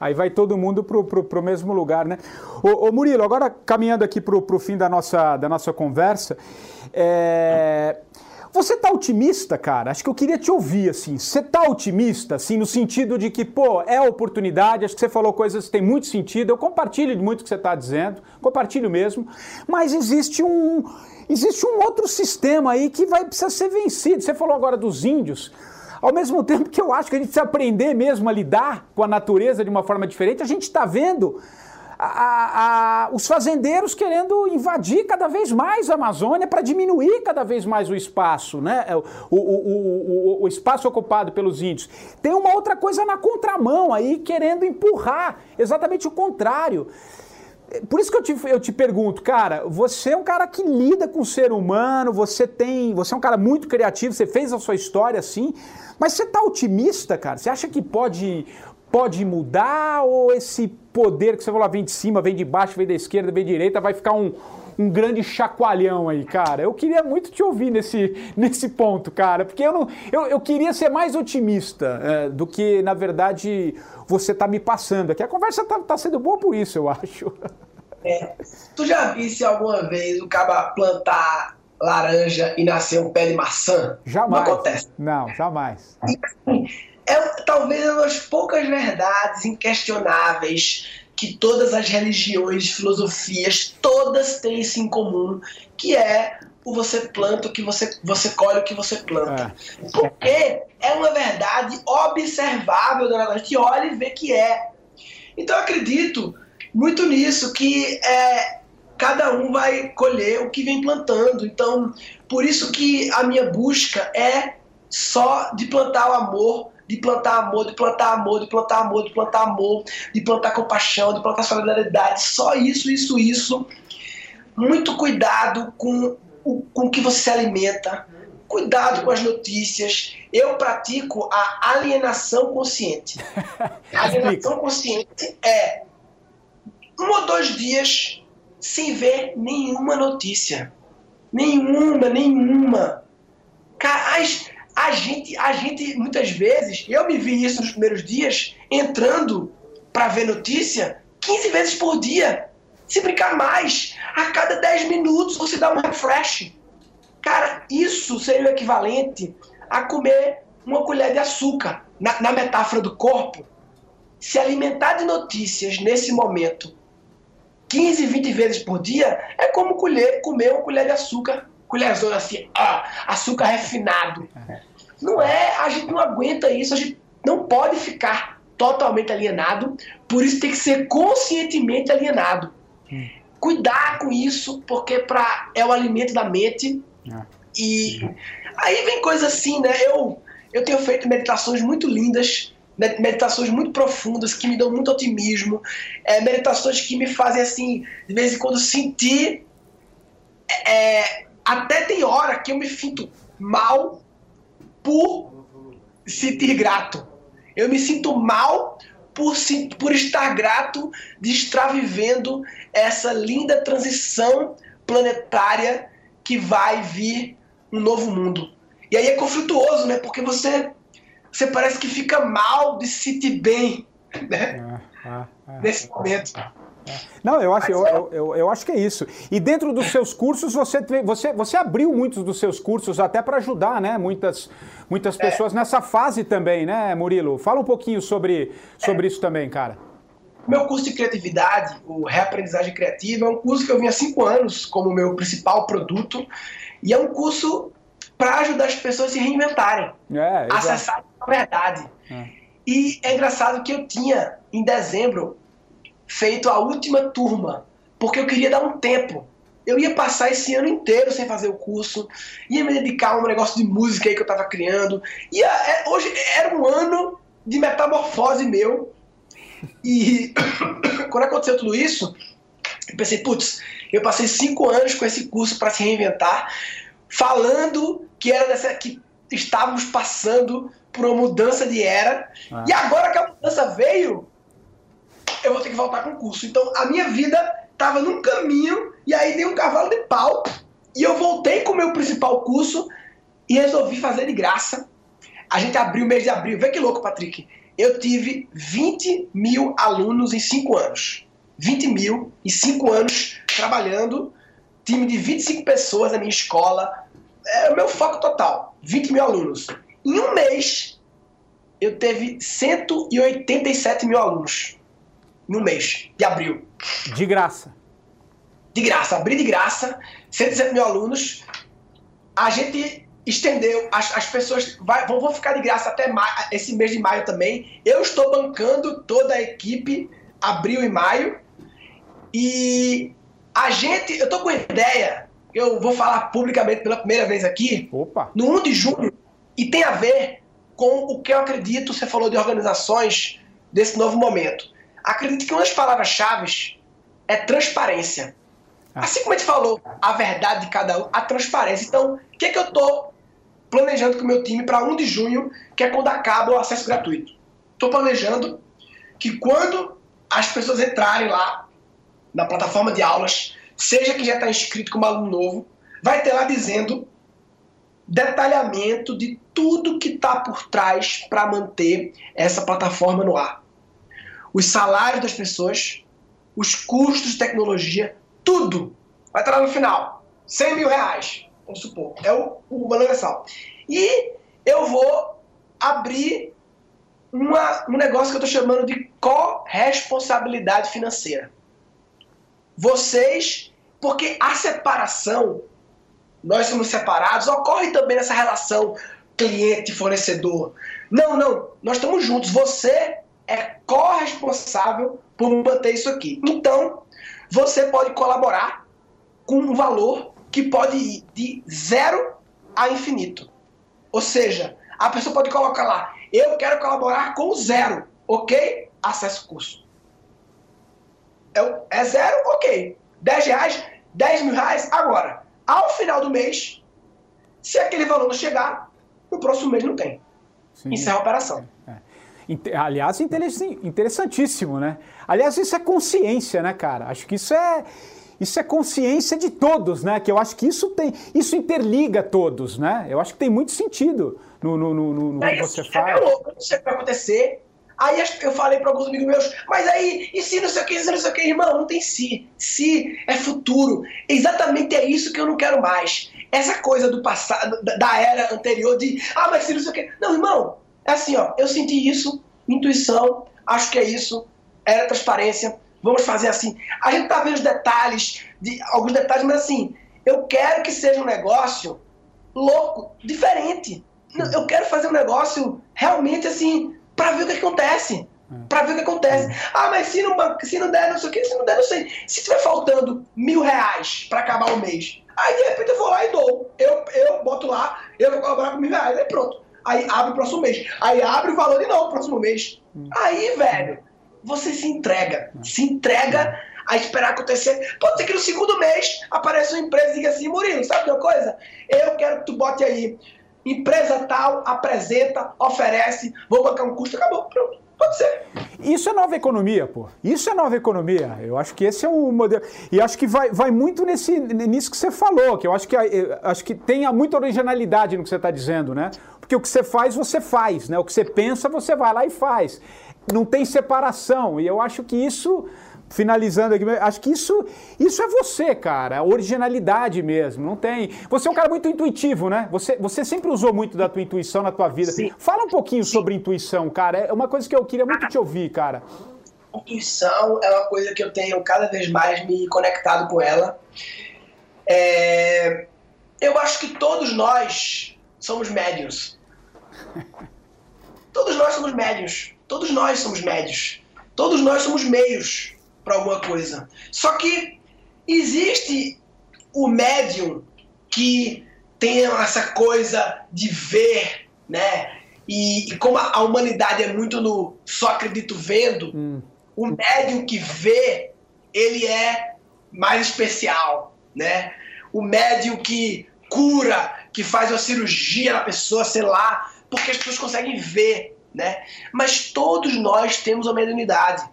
Aí vai todo mundo pro, pro, pro mesmo lugar, né? Ô, ô, Murilo, agora caminhando aqui pro, pro fim da nossa, da nossa conversa, é... Você tá otimista, cara? Acho que eu queria te ouvir, assim. Você tá otimista, assim, no sentido de que, pô, é oportunidade, acho que você falou coisas que têm muito sentido, eu compartilho muito o que você está dizendo, compartilho mesmo, mas existe um, existe um outro sistema aí que vai precisar ser vencido. Você falou agora dos índios. Ao mesmo [LAUGHS] tempo que eu acho que a gente precisa aprender mesmo a lidar com a natureza de uma forma diferente, a gente está vendo a, a, os fazendeiros querendo invadir cada vez mais a Amazônia para diminuir cada vez mais o espaço, né? É, o, o, o, o, espaço ocupado pelos índios. Tem uma outra coisa na contramão aí, querendo empurrar exatamente o contrário. Por isso que eu te, eu te pergunto, cara, você é um cara que lida com o ser humano, você tem. Você é um cara muito criativo, você fez a sua história assim, mas você tá otimista, cara? Você acha que pode, pode mudar ou esse poder que você falou vem de cima, vem de baixo, vem da esquerda, vem da direita, vai ficar um, um grande chacoalhão aí, cara. Eu queria muito te ouvir nesse, [LAUGHS] nesse ponto, cara, porque eu, não, eu, eu queria ser mais otimista é, do que, na verdade, você está me passando aqui. A conversa está tá sendo boa por isso, eu acho. É. Tu já visse alguma vez o cara plantar laranja e nascer um pé de maçã? Jamais. Não acontece. Não, jamais. É talvez uma das poucas verdades inquestionáveis que todas as religiões, filosofias, todas têm isso em comum, que é o você planta o que você, você colhe o que você planta. É. Porque é uma verdade observável, né? a gente olha e vê que é. Então eu acredito muito nisso, que é, cada um vai colher o que vem plantando. Então, por isso que a minha busca é só de plantar o amor, de plantar amor, de plantar amor, de plantar amor, de plantar amor, de plantar compaixão, de plantar solidariedade. Só isso, isso, isso. Muito cuidado com o com que você se alimenta. Cuidado com as notícias. Eu pratico a alienação consciente. A [LAUGHS] alienação consciente é um ou dois dias sem ver nenhuma notícia. Nenhuma, nenhuma. Cara, a gente, a gente, muitas vezes, eu me vi isso nos primeiros dias, entrando para ver notícia 15 vezes por dia. Se brincar mais, a cada 10 minutos você dá um refresh. Cara, isso seria o equivalente a comer uma colher de açúcar. Na, na metáfora do corpo, se alimentar de notícias nesse momento 15, 20 vezes por dia é como colher, comer uma colher de açúcar colherzona assim, ah, açúcar refinado. Não é, a gente não aguenta isso, a gente não pode ficar totalmente alienado, por isso tem que ser conscientemente alienado. Hum. Cuidar com isso, porque pra, é o alimento da mente. Ah. E aí vem coisa assim, né? Eu, eu tenho feito meditações muito lindas, meditações muito profundas que me dão muito otimismo, é, meditações que me fazem assim, de vez em quando sentir é, até tem hora que eu me sinto mal por sentir grato. Eu me sinto mal por, por estar grato de estar vivendo essa linda transição planetária que vai vir um novo mundo. E aí é conflituoso, né? Porque você, você parece que fica mal de se sentir bem, né? Ah, ah, ah, Nesse momento. Não, eu acho, eu, eu, eu, eu, acho que é isso. E dentro dos seus cursos, você, você, você abriu muitos dos seus cursos até para ajudar né, muitas, muitas pessoas é. nessa fase também, né, Murilo? Fala um pouquinho sobre, sobre é. isso também, cara. Meu curso de criatividade, o Reaprendizagem Criativa, é um curso que eu vim há cinco anos como meu principal produto. E é um curso para ajudar as pessoas a se reinventarem, é, acessar a verdade. É. E é engraçado que eu tinha, em dezembro, feito a última turma, porque eu queria dar um tempo. Eu ia passar esse ano inteiro sem fazer o curso, ia me dedicar a um negócio de música aí que eu estava criando. E é, hoje era um ano de metamorfose meu. E [COUGHS] quando aconteceu tudo isso, eu pensei, putz, eu passei cinco anos com esse curso para se reinventar, falando que era dessa, que estávamos passando por uma mudança de era. Ah. E agora que a mudança veio, eu vou ter que voltar com o curso. Então a minha vida estava num caminho e aí dei um cavalo de pau e eu voltei com o meu principal curso e resolvi fazer de graça. A gente abriu o mês de abril. Vê que louco, Patrick. Eu tive 20 mil alunos em 5 anos. 20 mil em 5 anos trabalhando. Time de 25 pessoas na minha escola. É o meu foco total. 20 mil alunos. Em um mês, eu teve 187 mil alunos no mês de abril. De graça. De graça, abri de graça, 160 mil alunos. A gente estendeu, as, as pessoas vai, vão, vão ficar de graça até maio, esse mês de maio também. Eu estou bancando toda a equipe, abril e maio. E a gente, eu tô com ideia, eu vou falar publicamente pela primeira vez aqui, Opa. no 1 de junho, e tem a ver com o que eu acredito, você falou de organizações desse novo momento. Acredito que uma das palavras-chave é transparência. Ah. Assim como a gente falou, a verdade de cada um, a transparência. Então, o que, é que eu estou planejando com o meu time para 1 de junho, que é quando acaba o acesso gratuito? Estou planejando que quando as pessoas entrarem lá na plataforma de aulas, seja que já está inscrito como aluno novo, vai ter lá dizendo detalhamento de tudo que está por trás para manter essa plataforma no ar. Os salários das pessoas, os custos de tecnologia, tudo vai estar lá no final. 100 mil reais, vamos supor. É o, o valor mensal. E eu vou abrir uma, um negócio que eu estou chamando de corresponsabilidade financeira. Vocês, porque a separação, nós somos separados, ocorre também nessa relação cliente-fornecedor. Não, não, nós estamos juntos. Você é corresponsável por manter isso aqui. Então, você pode colaborar com um valor que pode ir de zero a infinito. Ou seja, a pessoa pode colocar lá, eu quero colaborar com zero, ok? Acesse o curso. É, é zero, ok. 10 reais, 10 mil reais, agora. Ao final do mês, se aquele valor não chegar, no próximo mês não tem. Sim. Encerra a operação. É. Aliás, interessantíssimo, né? Aliás, isso é consciência, né, cara? Acho que isso é isso é consciência de todos, né? Que eu acho que isso tem, isso interliga todos, né? Eu acho que tem muito sentido no, no, no, no que você assim, faz. É louco, não sei o que vai acontecer. Aí eu falei para alguns amigos meus, mas aí, e se não sei o que, se não sei o que, irmão, não tem se. Se é futuro. Exatamente é isso que eu não quero mais. Essa coisa do passado, da era anterior de, ah, mas se não sei o que. Não, irmão, é assim, ó, eu senti isso, intuição, acho que é isso, era transparência, vamos fazer assim. A gente tá vendo os detalhes, de, alguns detalhes, mas assim, eu quero que seja um negócio louco, diferente. Eu quero fazer um negócio realmente assim, para ver o que acontece. Para ver o que acontece. Ah, mas se não, se não der, não sei o que, se não der, não sei. Se tiver faltando mil reais para acabar o mês, aí de repente eu vou lá e dou. Eu, eu boto lá, eu vou colaborar com mil reais, aí pronto. Aí abre o próximo mês. Aí abre o valor de novo no próximo mês. Aí, velho, você se entrega. Se entrega a esperar acontecer. Pode ser que no segundo mês apareça uma empresa e diga assim, Murilo, sabe uma coisa? Eu quero que tu bote aí. Empresa tal apresenta, oferece, vou bancar um custo, acabou. Pronto. Pode ser. Isso é nova economia, pô. Isso é nova economia. Eu acho que esse é o modelo. E acho que vai, vai muito nesse, nisso que você falou, que eu acho que, eu acho que tem muita originalidade no que você está dizendo, né? Porque o que você faz, você faz, né? O que você pensa, você vai lá e faz não tem separação. E eu acho que isso, finalizando aqui, acho que isso, isso é você, cara, originalidade mesmo. Não tem. Você é um cara muito intuitivo, né? Você, você sempre usou muito da tua intuição na tua vida. Sim. Fala um pouquinho Sim. sobre intuição, cara. É uma coisa que eu queria muito te ouvir, cara. Intuição é uma coisa que eu tenho cada vez mais me conectado com ela. É... Eu acho que todos nós somos médios. Todos nós somos médios. Todos nós somos médios. Todos nós somos meios para alguma coisa. Só que existe o médium que tem essa coisa de ver, né? E, e como a, humanidade é muito no só acredito vendo, hum. o médium que vê, ele é mais especial, né? O médium que cura, que faz uma cirurgia na pessoa, sei lá, porque as pessoas conseguem ver né? Mas todos nós temos uma mediunidade.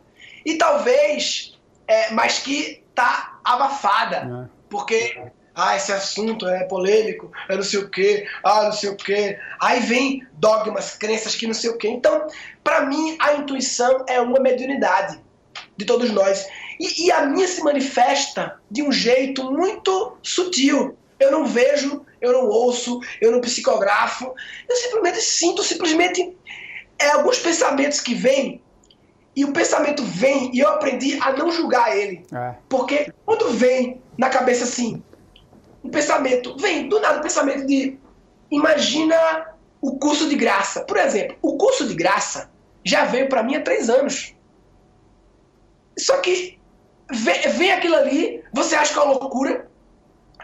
E talvez, é, mas que tá abafada. É. Porque, ah, esse assunto é polêmico, é não sei o quê, ah, não sei o quê. Aí vem dogmas, crenças que não sei o quê. Então, para mim, a intuição é uma mediunidade de todos nós. E, e a minha se manifesta de um jeito muito sutil. Eu não vejo, eu não ouço, eu não psicografo, eu simplesmente sinto, simplesmente é alguns pensamentos que vêm e o pensamento vem e eu aprendi a não julgar ele. É. Porque quando vem na cabeça assim, um pensamento, vem do nada o um pensamento de imagina o curso de graça. Por exemplo, o curso de graça já veio para mim há três anos. Só que vem, vem aquilo ali, você acha que é uma loucura,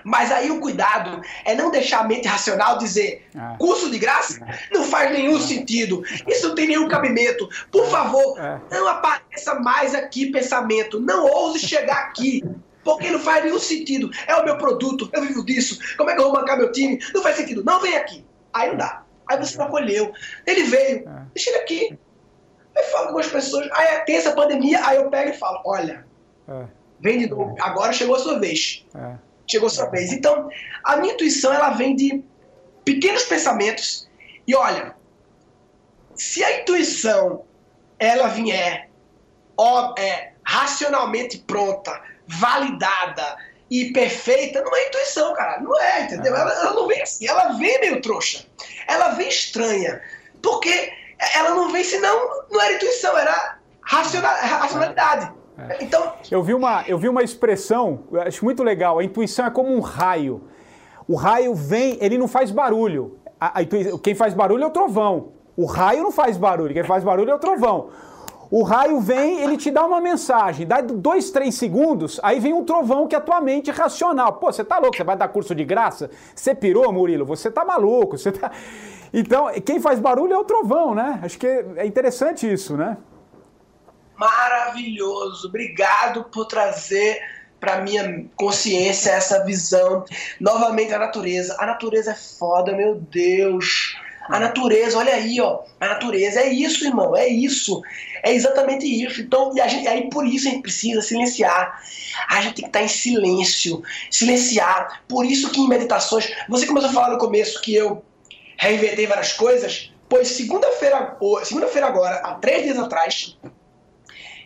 mas aí o cuidado é não deixar a mente racional dizer é. curso de graça não faz nenhum é. sentido, isso não tem nenhum cabimento. Por é. favor, é. não apareça mais aqui pensamento, não ouse chegar aqui. Porque não faz nenhum sentido. É o meu produto, eu vivo disso. Como é que eu vou bancar meu time? Não faz sentido. Não vem aqui. Aí não dá. Aí você acolheu. Ele veio, é. deixa ele aqui. Aí falo com as pessoas. Aí tem essa pandemia, aí eu pego e falo: olha, vem de novo. Agora chegou a sua vez. É. Chegou a sua vez. Então, a minha intuição ela vem de pequenos pensamentos. E olha, se a intuição ela vier ó, é, racionalmente pronta, validada e perfeita, não é intuição, cara. Não é, entendeu? Ela, ela não vem assim, ela vem meio trouxa. Ela vem estranha. Porque ela não vem senão não era intuição, era racionalidade. É. Então, eu vi uma eu vi uma expressão, acho muito legal. A intuição é como um raio. O raio vem, ele não faz barulho. A, a intuição, quem faz barulho é o trovão. O raio não faz barulho, quem faz barulho é o trovão. O raio vem, ele te dá uma mensagem, dá dois, três segundos, aí vem um trovão que é a tua mente racional. Pô, você tá louco? Você vai dar curso de graça? Você pirou, Murilo? Você tá maluco? Você tá. Então, quem faz barulho é o trovão, né? Acho que é interessante isso, né? Maravilhoso. Obrigado por trazer para minha consciência essa visão. Novamente a natureza. A natureza é foda, meu Deus. A natureza, olha aí, ó. A natureza é isso, irmão. É isso. É exatamente isso. Então, e gente, aí por isso a gente precisa silenciar. A gente tem que estar em silêncio. Silenciar. Por isso que em meditações. Você começou a falar no começo que eu reinventei várias coisas. Pois segunda-feira, segunda-feira agora, há três dias atrás,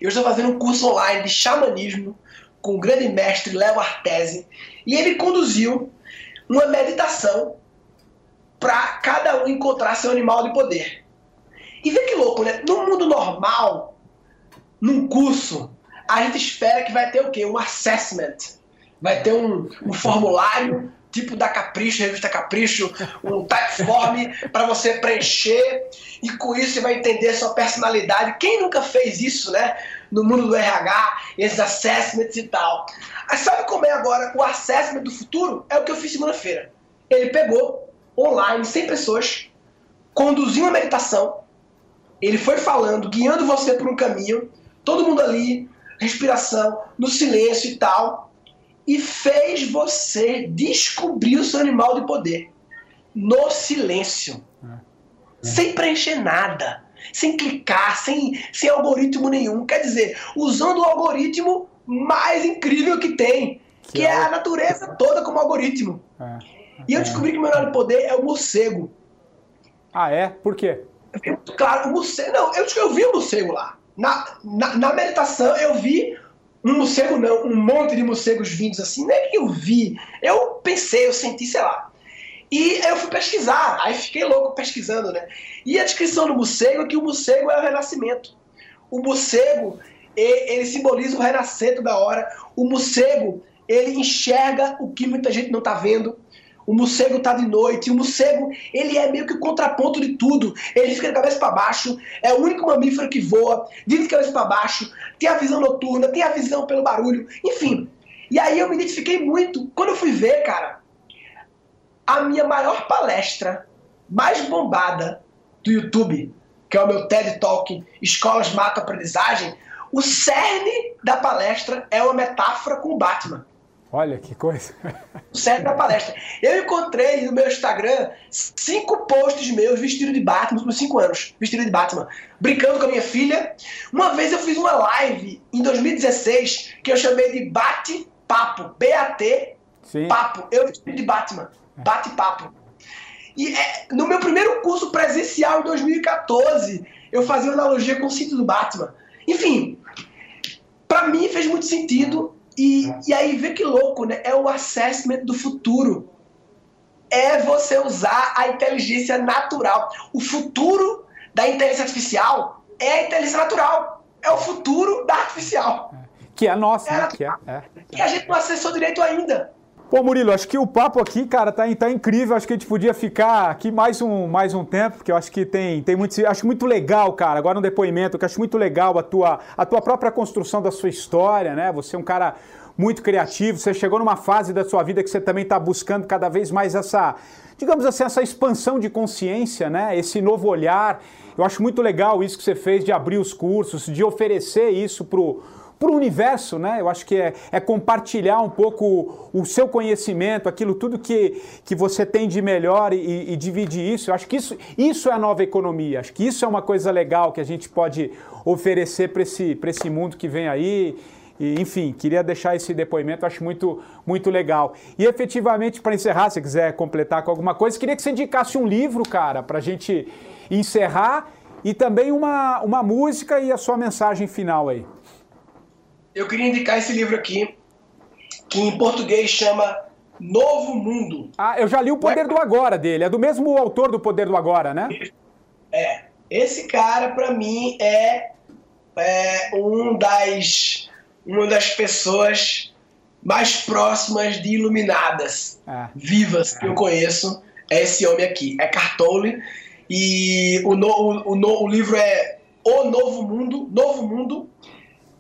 eu estou fazendo um curso online de xamanismo com o grande mestre Léo Artese. E ele conduziu uma meditação para cada um encontrar seu animal de poder. E vê que louco, né? No mundo normal, num curso, a gente espera que vai ter o quê? Um assessment. Vai ter um, um formulário tipo da Capricho, revista Capricho, um typeform para você preencher e com isso você vai entender sua personalidade. Quem nunca fez isso, né? No mundo do RH, esses assessments e tal. Mas sabe como é agora o assessment do futuro? É o que eu fiz segunda-feira. Ele pegou online, 100 pessoas, conduziu uma meditação, ele foi falando, guiando você por um caminho, todo mundo ali, respiração, no silêncio e tal, e fez você descobrir o seu animal de poder no silêncio, é. sem preencher nada, sem clicar, sem, sem algoritmo nenhum. Quer dizer, usando o algoritmo mais incrível que tem, que, que é, é a natureza toda como algoritmo. É. E eu descobri que o meu animal de poder é o morcego. Ah, é? Por quê? Claro, o morcego. Não, eu, eu vi o morcego lá. Na, na, na meditação eu vi um morcego não, um monte de morcegos vindos assim, é que eu vi, eu pensei, eu senti, sei lá. E eu fui pesquisar, aí fiquei louco pesquisando, né? E a descrição do morcego é que o morcego é o renascimento. O morcego, ele simboliza o renascimento da hora. O morcego, ele enxerga o que muita gente não está vendo. O morcego tá de noite, o morcego, ele é meio que o contraponto de tudo. Ele fica de cabeça para baixo, é o único mamífero que voa, vive de cabeça para baixo, tem a visão noturna, tem a visão pelo barulho, enfim. E aí eu me identifiquei muito. Quando eu fui ver, cara, a minha maior palestra, mais bombada do YouTube, que é o meu TED Talk Escolas Matam Aprendizagem, o cerne da palestra é uma metáfora com o Batman. Olha que coisa. [LAUGHS] Certo da palestra. Eu encontrei no meu Instagram cinco posts meus vestido de Batman por cinco anos. Vestido de Batman. Brincando com a minha filha. Uma vez eu fiz uma live em 2016 que eu chamei de Bate-Papo. B-A-T. Papo. Eu vestido de Batman. Bate-Papo. E é, no meu primeiro curso presencial em 2014, eu fazia uma analogia com o cinto do Batman. Enfim, para mim fez muito sentido e, e aí vê que louco, né? É o assessment do futuro. É você usar a inteligência natural. O futuro da inteligência artificial é a inteligência natural. É o futuro da artificial. Que é a nossa, é, né? Que, é, é. que a gente não acessou direito ainda. Pô, Murilo, acho que o papo aqui, cara, tá, tá incrível. Acho que a gente podia ficar aqui mais um, mais um tempo, porque eu acho que tem, tem muito. Acho muito legal, cara. Agora um depoimento, que acho muito legal a tua, a tua própria construção da sua história, né? Você é um cara muito criativo. Você chegou numa fase da sua vida que você também está buscando cada vez mais essa, digamos assim, essa expansão de consciência, né? Esse novo olhar. Eu acho muito legal isso que você fez de abrir os cursos, de oferecer isso pro para o universo, né? Eu acho que é, é, compartilhar um pouco o, seu conhecimento, aquilo tudo que, que você tem de melhor e, e, dividir isso. Eu acho que isso, isso é a nova economia. Acho que isso é uma coisa legal que a gente pode oferecer para esse, esse mundo que vem aí. E, enfim, queria deixar esse depoimento, acho muito, muito legal. E efetivamente, para encerrar, se quiser completar com alguma coisa, queria que você indicasse um livro, cara, para a gente encerrar e também uma, uma música e a sua mensagem final aí. Eu queria indicar esse livro aqui, que em português chama Novo Mundo. Ah, eu já li O Poder do Agora dele, é do mesmo autor do Poder do Agora, né? É. Esse cara, para mim, é, é um das, uma das pessoas mais próximas de iluminadas, É. vivas, que eu conheço. É esse homem aqui, é Cartole. E o, no, o, o, o livro é O Novo Mundo, Novo Mundo.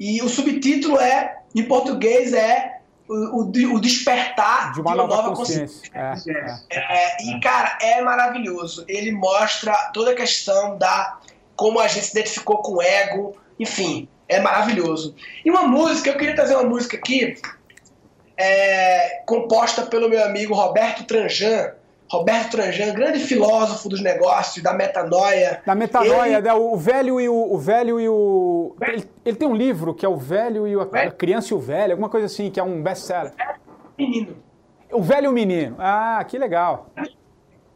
E o subtítulo é, em português, é O, o, de- o Despertar De uma nova, consciência. consciência. É, é. É, e, cara, é maravilhoso. Ele mostra toda a questão da como a gente se identificou com o ego. Enfim, é maravilhoso. E uma música, eu queria trazer uma música aqui, é, composta pelo meu amigo Roberto Tranjan. Roberto Tranjan, grande filósofo dos negócios, da metanoia. Na metanoia, Ele- né, o velho e o, o velho e o. Ele, ele tem um livro que é o velho e o, a Velho? criança e o velho, alguma coisa assim, que é um best-seller. Menino. O velho e o menino. Ah, que legal.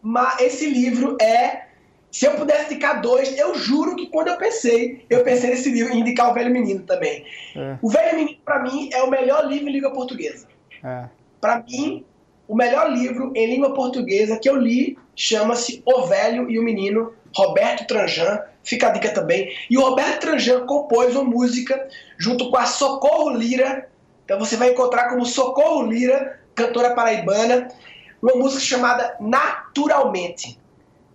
Mas esse livro é. Se eu pudesse indicar dois, eu juro que quando eu pensei, eu pensei nesse livro em indicar o Velho Menino também. É. O Velho Menino, pra mim, é o melhor livro em língua portuguesa. É. Para mim, o melhor livro em língua portuguesa que eu li chama-se O Velho e o Menino, Roberto Tranjan. Fica a dica também. E o Roberto Tranjan compôs uma música junto com a Socorro Lira. Então você vai encontrar como Socorro Lira, cantora paraibana, uma música chamada Naturalmente.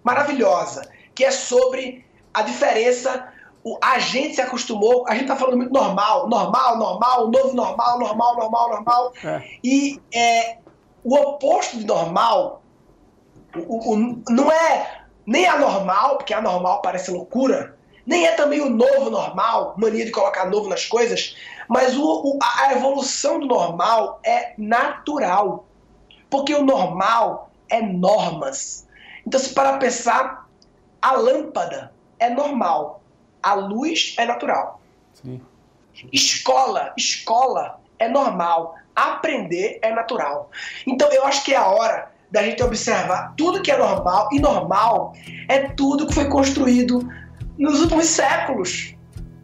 Maravilhosa. Que é sobre a diferença. O, a gente se acostumou, a gente tá falando muito normal, normal, normal, novo normal, normal, normal, normal. É. E é, o oposto de normal o- o- não é nem anormal, porque anormal parece loucura, nem é também o novo normal, mania de colocar novo nas coisas, mas o- o- a evolução do normal é natural. Porque o normal é normas. Então, se para pensar, a lâmpada é normal, a luz é natural. Sim. Escola, escola é normal. Aprender é natural. Então eu acho que é a hora da gente observar tudo que é normal. E normal é tudo que foi construído nos últimos séculos.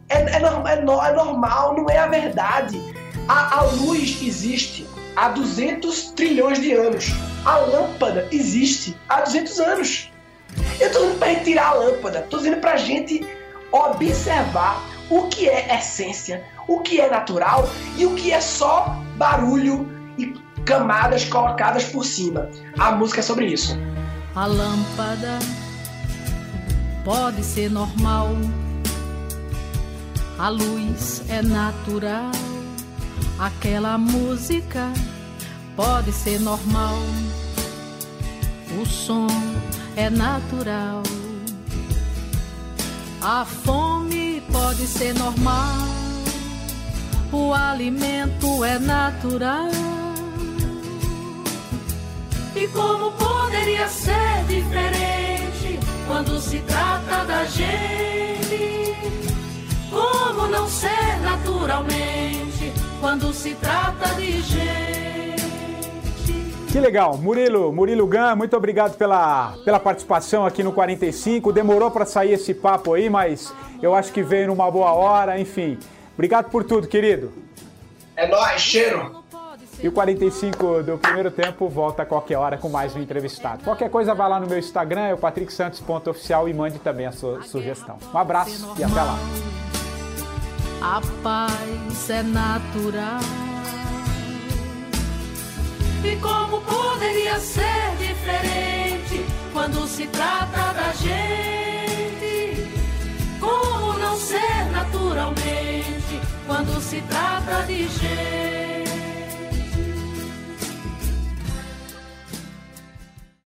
É, é, é é normal, não é a verdade. A, a luz existe há 200 trilhões de anos. A lâmpada existe há 200 anos. Eu tô dizendo pra gente tirar a lâmpada, tô dizendo pra gente observar o que é essência, o que é natural? E o que é só barulho e camadas colocadas por cima. A música é sobre isso. A lâmpada pode ser normal, a luz é natural, aquela música pode ser normal, o som é natural, a pode ser normal, o alimento é natural. E como poderia ser diferente quando se trata da gente? Como não ser naturalmente quando se trata de gente? Que legal. Murilo, Murilo Gan, muito obrigado pela, pela participação aqui no 45. Demorou para sair esse papo aí, mas eu acho que veio numa boa hora, enfim. Obrigado por tudo, querido. É nóis, cheiro! E o 45 do primeiro tempo volta a qualquer hora com mais um entrevistado. Qualquer coisa, vai lá no meu Instagram, é o patricksantos.oficial e mande também a sua sugestão. Um abraço e até lá. A paz é natural. E como poderia ser diferente quando se trata da gente? Como não ser naturalmente quando se trata de gente?